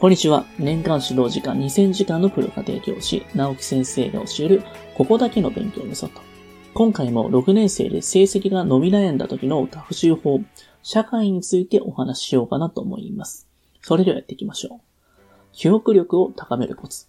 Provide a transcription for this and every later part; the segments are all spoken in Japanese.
こんにちは。年間指導時間2000時間のプロ家庭教師、直木先生が教える、ここだけの勉強メソッド。今回も6年生で成績が伸び悩んだ時の学習法、社会についてお話ししようかなと思います。それではやっていきましょう。記憶力を高めるコツ。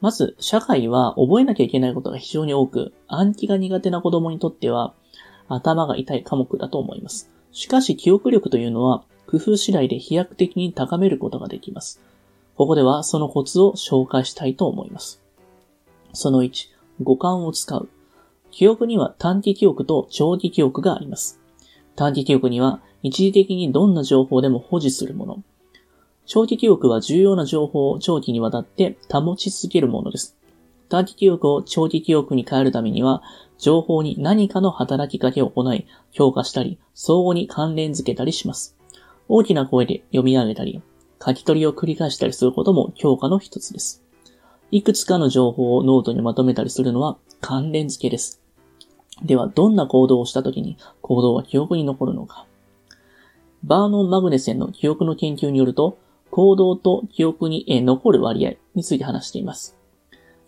まず、社会は覚えなきゃいけないことが非常に多く、暗記が苦手な子供にとっては、頭が痛い科目だと思います。しかし、記憶力というのは、工夫次第で飛躍的に高めることができます。ここではそのコツを紹介したいと思います。その1、五感を使う。記憶には短期記憶と長期記憶があります。短期記憶には一時的にどんな情報でも保持するもの。長期記憶は重要な情報を長期にわたって保ち続けるものです。短期記憶を長期記憶に変えるためには、情報に何かの働きかけを行い、強化したり、相互に関連づけたりします。大きな声で読み上げたり、書き取りを繰り返したりすることも強化の一つです。いくつかの情報をノートにまとめたりするのは関連付けです。では、どんな行動をしたときに行動は記憶に残るのか。バーノン・マグネセンの記憶の研究によると、行動と記憶に残る割合について話しています。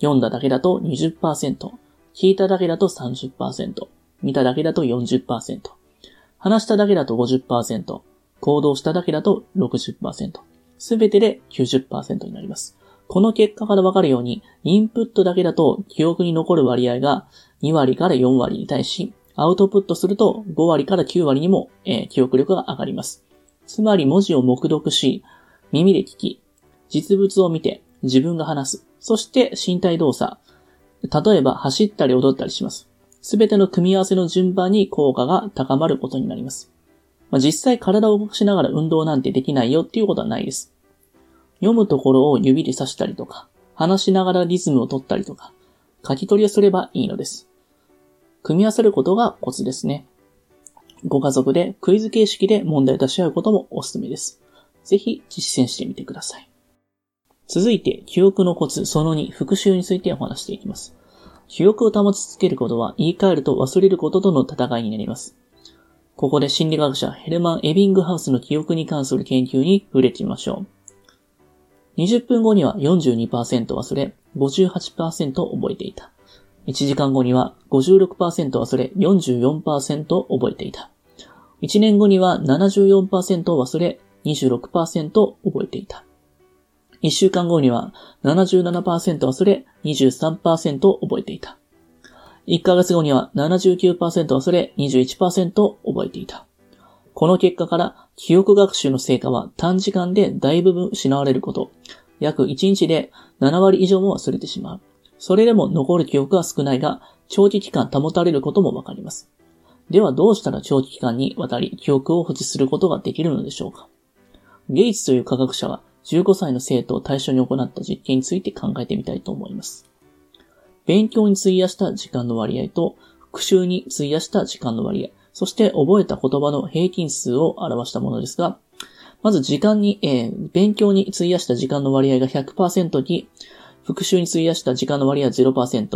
読んだだけだと20%、聞いただけだと30%、見ただけだと40%、話しただけだと50%、行動しただけだと60%。すべてで90%になります。この結果からわかるように、インプットだけだと記憶に残る割合が2割から4割に対し、アウトプットすると5割から9割にも、えー、記憶力が上がります。つまり文字を目読し、耳で聞き、実物を見て自分が話す。そして身体動作。例えば走ったり踊ったりします。すべての組み合わせの順番に効果が高まることになります。まあ、実際体を動かしながら運動なんてできないよっていうことはないです。読むところを指で指したりとか、話しながらリズムを取ったりとか、書き取りをすればいいのです。組み合わせることがコツですね。ご家族でクイズ形式で問題を出し合うこともおすすめです。ぜひ実践してみてください。続いて、記憶のコツその2、復習についてお話していきます。記憶を保ち続けることは言い換えると忘れることとの戦いになります。ここで心理学者ヘルマン・エビングハウスの記憶に関する研究に触れてみましょう。20分後には42%忘れ、58%覚えていた。1時間後には56%忘れ、44%覚えていた。1年後には74%忘れ、26%覚えていた。1週間後には77%忘れ、23%覚えていた。1ヶ月後には79%忘れ、21%覚えていた。この結果から記憶学習の成果は短時間で大部分失われること。約1日で7割以上も忘れてしまう。それでも残る記憶は少ないが、長期期間保たれることもわかります。ではどうしたら長期期間にわたり記憶を保持することができるのでしょうかゲイツという科学者は15歳の生徒を対象に行った実験について考えてみたいと思います。勉強に費やした時間の割合と、復習に費やした時間の割合、そして覚えた言葉の平均数を表したものですが、まず時間に、えー、勉強に費やした時間の割合が100%に、復習に費やした時間の割合は0%、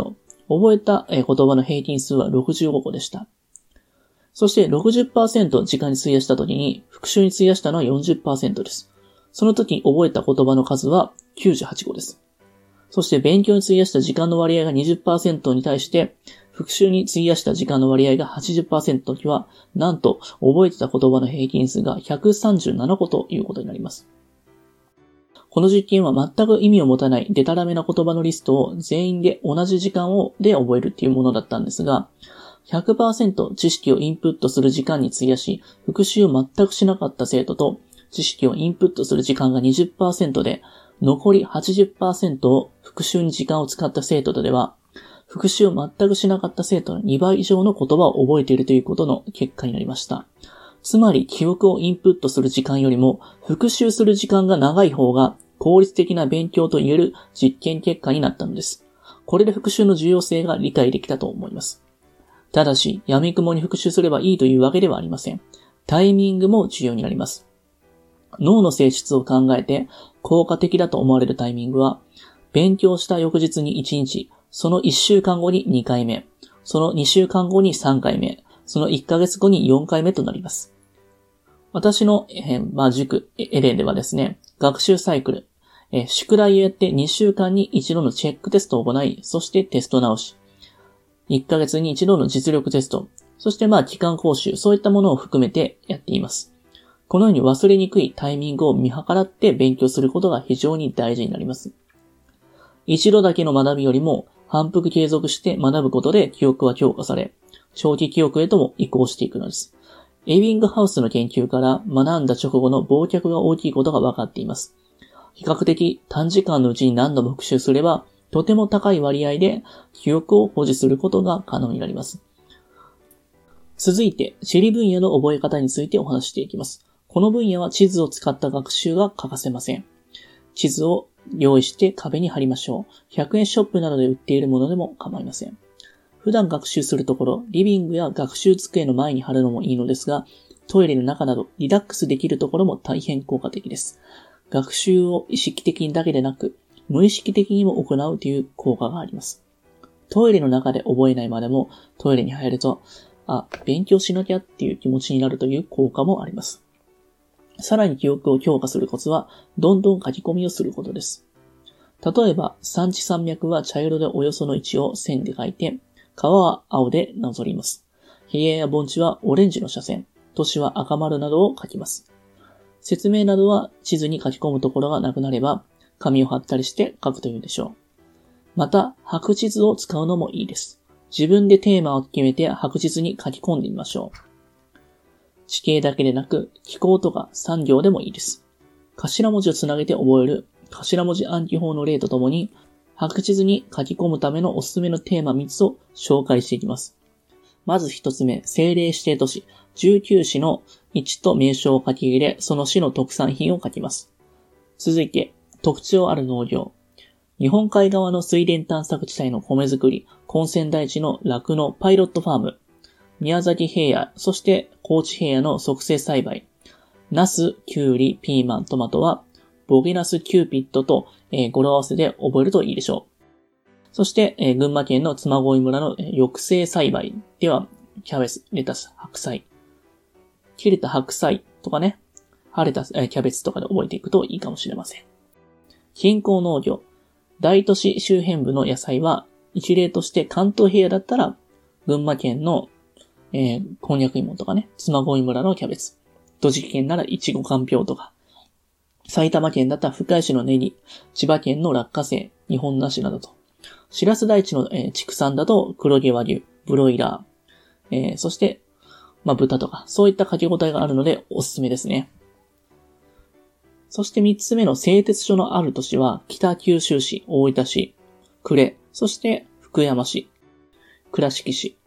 覚えた言葉の平均数は65個でした。そして60%時間に費やした時に、復習に費やしたのは40%です。その時に覚えた言葉の数は98個です。そして勉強に費やした時間の割合が20%に対して、復習に費やした時間の割合が80%の時は、なんと覚えてた言葉の平均数が137個ということになります。この実験は全く意味を持たないデタラメな言葉のリストを全員で同じ時間をで覚えるっていうものだったんですが、100%知識をインプットする時間に費やし、復習を全くしなかった生徒と、知識をインプットする時間が20%で、残り80%を復習に時間を使った生徒とでは、復習を全くしなかった生徒の2倍以上の言葉を覚えているということの結果になりました。つまり記憶をインプットする時間よりも復習する時間が長い方が効率的な勉強と言える実験結果になったのです。これで復習の重要性が理解できたと思います。ただし、闇雲に復習すればいいというわけではありません。タイミングも重要になります。脳の性質を考えて効果的だと思われるタイミングは、勉強した翌日に1日、その1週間後に2回目、その2週間後に3回目、その1ヶ月後に4回目となります。私の、えー、まあ、塾、エレンではですね、学習サイクル、え宿題をやって2週間に一度のチェックテストを行い、そしてテスト直し。1ヶ月に一度の実力テスト。そしてまあ期間講習、そういったものを含めてやっています。このように忘れにくいタイミングを見計らって勉強することが非常に大事になります。一度だけの学びよりも反復継続して学ぶことで記憶は強化され、長期記憶へとも移行していくのです。エイビングハウスの研究から学んだ直後の忘却が大きいことが分かっています。比較的短時間のうちに何度も復習すれば、とても高い割合で記憶を保持することが可能になります。続いて、地理分野の覚え方についてお話していきます。この分野は地図を使った学習が欠かせません。地図を用意して壁に貼りましょう。100円ショップなどで売っているものでも構いません。普段学習するところ、リビングや学習机の前に貼るのもいいのですが、トイレの中などリラックスできるところも大変効果的です。学習を意識的にだけでなく、無意識的にも行うという効果があります。トイレの中で覚えないまでもトイレに入ると、あ、勉強しなきゃっていう気持ちになるという効果もあります。さらに記憶を強化するコツは、どんどん書き込みをすることです。例えば、山地山脈は茶色でおよその位置を線で書いて、川は青でなぞります。比叡や盆地はオレンジの斜線、都市は赤丸などを書きます。説明などは地図に書き込むところがなくなれば、紙を貼ったりして書くというでしょう。また、白地図を使うのもいいです。自分でテーマを決めて白地図に書き込んでみましょう。地形だけでなく、気候とか産業でもいいです。頭文字をつなげて覚える頭文字暗記法の例とともに、白地図に書き込むためのおすすめのテーマ3つを紹介していきます。まず1つ目、政令指定都市。19市の位置と名称を書き入れ、その市の特産品を書きます。続いて、特徴ある農業。日本海側の水田探索地帯の米作り、根泉台地の酪農パイロットファーム、宮崎平野、そして高知平野の促成栽培、ナス、キュウリ、ピーマン、トマトは、ボゲナスキューピットと、えー、語呂合わせで覚えるといいでしょう。そして、えー、群馬県の妻恋村の抑制栽培では、キャベツ、レタス、白菜。切れた白菜とかね、晴れた、えー、キャベツとかで覚えていくといいかもしれません。近郊農業。大都市周辺部の野菜は、一例として関東平野だったら、群馬県のえー、こんにゃく芋とかね、妻恋村のキャベツ。栃木県ならいちごかんぴょうとか。埼玉県だったら深谷市のネギ。千葉県の落花生、日本梨などと。白洲大地の、えー、畜産だと黒毛和牛、ブロイラー、えー、そして、まあ、豚とか、そういった書き応えがあるのでおすすめですね。そして三つ目の製鉄所のある都市は、北九州市、大分市、呉、そして福山市、倉敷市、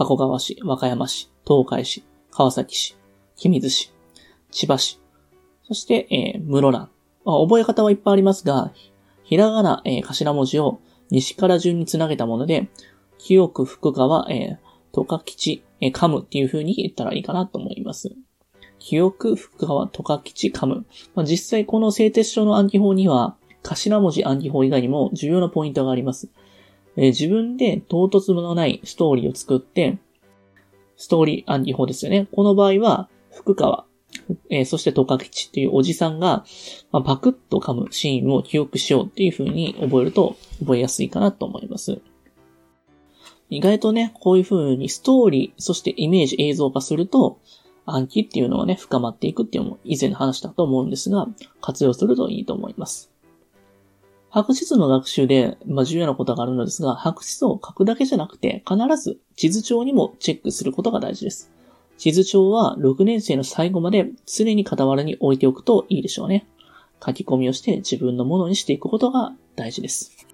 加古川市、和歌山市、東海市、川崎市、君津市、千葉市、そして、えー、室蘭。ま、覚え方はいっぱいありますが、ひらがな、えー、頭文字を西から順につなげたもので、清く福川、えー、十勝吉、えー、噛むっていう風に言ったらいいかなと思います。清く福川、十勝吉、噛む。まあ、実際この製鉄所の暗記法には、頭文字暗記法以外にも重要なポイントがあります。えー、自分で唐突のないストーリーを作って、ストーリー暗記法ですよね。この場合は、福川、えー、そしてトカキチっていうおじさんが、まあ、パクッと噛むシーンを記憶しようっていう風に覚えると覚えやすいかなと思います。意外とね、こういう風にストーリー、そしてイメージ映像化すると、暗記っていうのはね、深まっていくっていうのも以前の話したと思うんですが、活用するといいと思います。白地図の学習で、まあ、重要なことがあるのですが、白地図を書くだけじゃなくて、必ず地図帳にもチェックすることが大事です。地図帳は6年生の最後まで常に傍らに置いておくといいでしょうね。書き込みをして自分のものにしていくことが大事です。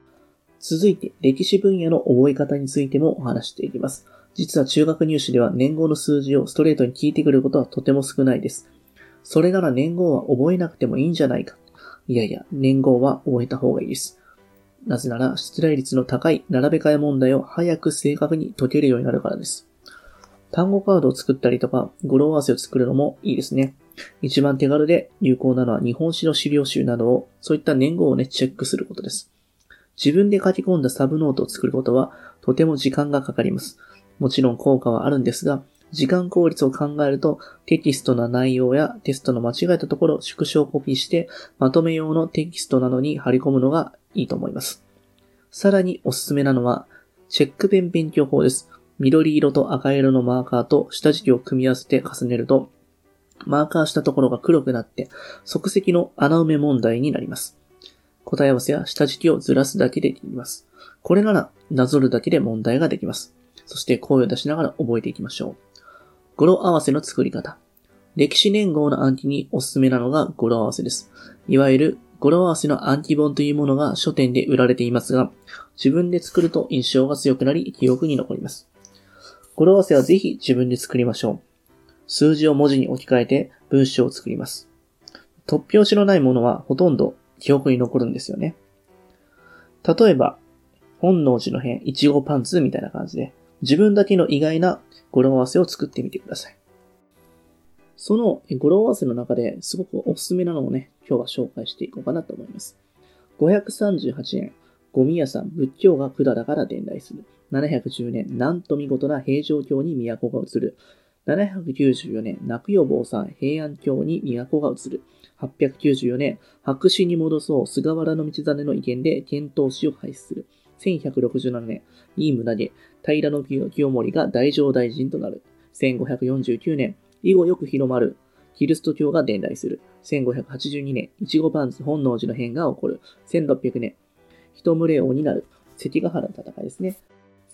続いて、歴史分野の覚え方についてもお話していきます。実は中学入試では年号の数字をストレートに聞いてくることはとても少ないです。それなら年号は覚えなくてもいいんじゃないかいやいや、年号は覚えた方がいいです。なぜなら、出題率の高い並べ替え問題を早く正確に解けるようになるからです。単語カードを作ったりとか、語呂合わせを作るのもいいですね。一番手軽で有効なのは日本史の資料集などを、そういった年号をね、チェックすることです。自分で書き込んだサブノートを作ることは、とても時間がかかります。もちろん効果はあるんですが、時間効率を考えると、テキストの内容やテストの間違えたところを縮小コピーして、まとめ用のテキストなどに貼り込むのがいいと思います。さらにおすすめなのは、チェックペン勉強法です。緑色と赤色のマーカーと下敷きを組み合わせて重ねると、マーカーしたところが黒くなって、即席の穴埋め問題になります。答え合わせや下敷きをずらすだけでできます。これなら、なぞるだけで問題ができます。そして声を出しながら覚えていきましょう。語呂合わせの作り方。歴史年号の暗記におすすめなのが語呂合わせです。いわゆる語呂合わせの暗記本というものが書店で売られていますが、自分で作ると印象が強くなり、記憶に残ります。語呂合わせはぜひ自分で作りましょう。数字を文字に置き換えて文章を作ります。突拍子のないものはほとんど記憶に残るんですよね。例えば、本能寺の変、いちごパンツみたいな感じで、自分だけの意外な語呂合わせを作ってみてください。その語呂合わせの中ですごくおすすめなのをね、今日は紹介していこうかなと思います。538円、ゴミ屋さん、仏教が管だから伝来する。710年、なんと見事な平城京に都が移る。794年、泣くよ坊さん、平安京に都が移る。894年、白紙に戻そう、菅原道真の意見で遣唐使を廃止する。1167年、いい胸毛、平野清盛が大乗大臣となる。1549年、以後よく広まる。キリスト教が伝来する。1582年、いちごパンツ本能寺の変が起こる。1600年、人群れ王になる。関ヶ原の戦いですね。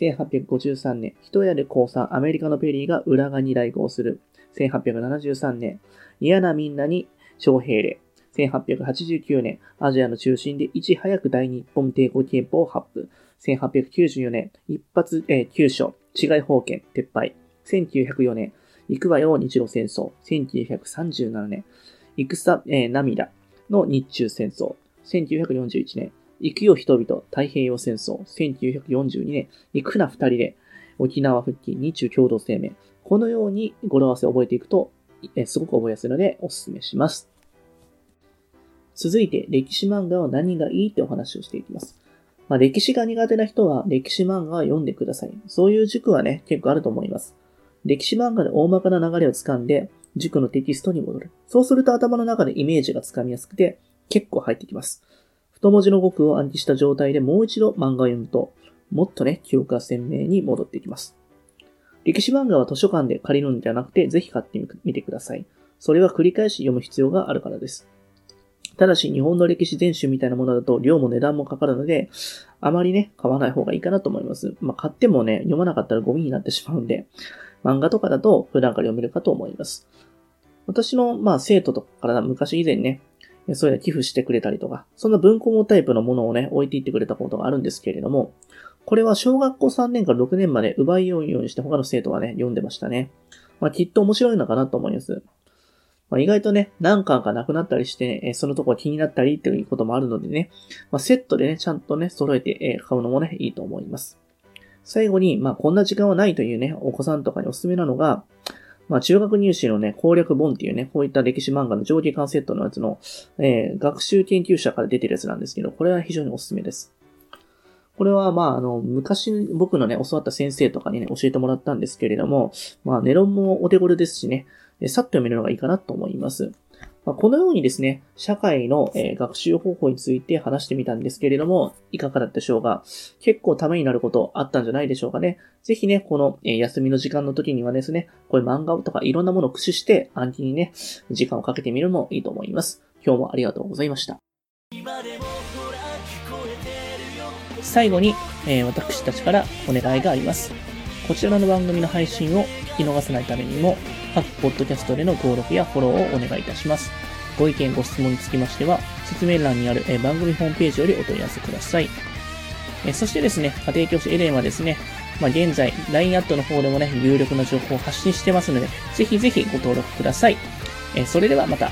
1853年、一夜で降参、アメリカのペリーが裏側に来航する。1873年、嫌なみんなに徴兵令。1889年、アジアの中心でいち早く大日本帝国憲法を発布。1894年、一発、えー、急所、違い法権、撤廃。1904年、行くわよ日露戦争。1937年、戦、えー、涙の日中戦争。1941年、行くよ人々、太平洋戦争。1942年、行くな二人で、沖縄復帰、日中共同声明。このように語呂合わせを覚えていくと、えー、すごく覚えやすいのでお勧めします。続いて、歴史漫画は何がいいってお話をしていきます。まあ、歴史が苦手な人は歴史漫画は読んでください。そういう塾はね、結構あると思います。歴史漫画で大まかな流れをつかんで、塾のテキストに戻る。そうすると頭の中でイメージがつかみやすくて、結構入ってきます。太文字の語句を暗記した状態でもう一度漫画を読むと、もっとね、記憶が鮮明に戻ってきます。歴史漫画は図書館で借りるんじゃなくて、ぜひ買ってみてください。それは繰り返し読む必要があるからです。ただし、日本の歴史全集みたいなものだと量も値段もかかるので、あまりね、買わない方がいいかなと思います。まあ、買ってもね、読まなかったらゴミになってしまうんで、漫画とかだと普段から読めるかと思います。私の、まあ、生徒とかから昔以前ね、そういうの寄付してくれたりとか、そんな文庫本タイプのものをね、置いていってくれたことがあるんですけれども、これは小学校3年から6年まで奪いようにして他の生徒はね、読んでましたね。まあ、きっと面白いのかなと思います。まあ、意外とね、何巻かなくなったりして、えそのとこ気になったりっていうこともあるのでね、まあ、セットでね、ちゃんとね、揃えて、え買うのもね、いいと思います。最後に、まあ、こんな時間はないというね、お子さんとかにおすすめなのが、まあ、中学入試のね、攻略本っていうね、こういった歴史漫画の上下巻セットのやつの、えー、学習研究者から出てるやつなんですけど、これは非常におすすめです。これは、まあ、あの、昔僕のね、教わった先生とかにね、教えてもらったんですけれども、まあ、ネロンもお手頃ですしね、さっと読めるのがいいかなと思います。まあ、このようにですね、社会の、え、学習方法について話してみたんですけれども、いかがだったでしょうか？結構ためになることあったんじゃないでしょうかね？ぜひね、この、え、休みの時間の時にはですね、こういう漫画とかいろんなものを駆使して暗記にね、時間をかけてみるのもいいと思います。今日もありがとうございました。最後に、えー、私たちからお願いがあります。こちらの番組の配信を聞き逃さないためにも、各ポッドキャストでの登録やフォローをお願いいたします。ご意見、ご質問につきましては、説明欄にある番組ホームページよりお問い合わせください。そしてですね、家庭教師エレンはですね、まあ、現在、LINE アットの方でもね、有力な情報を発信してますので、ぜひぜひご登録ください。それではまた。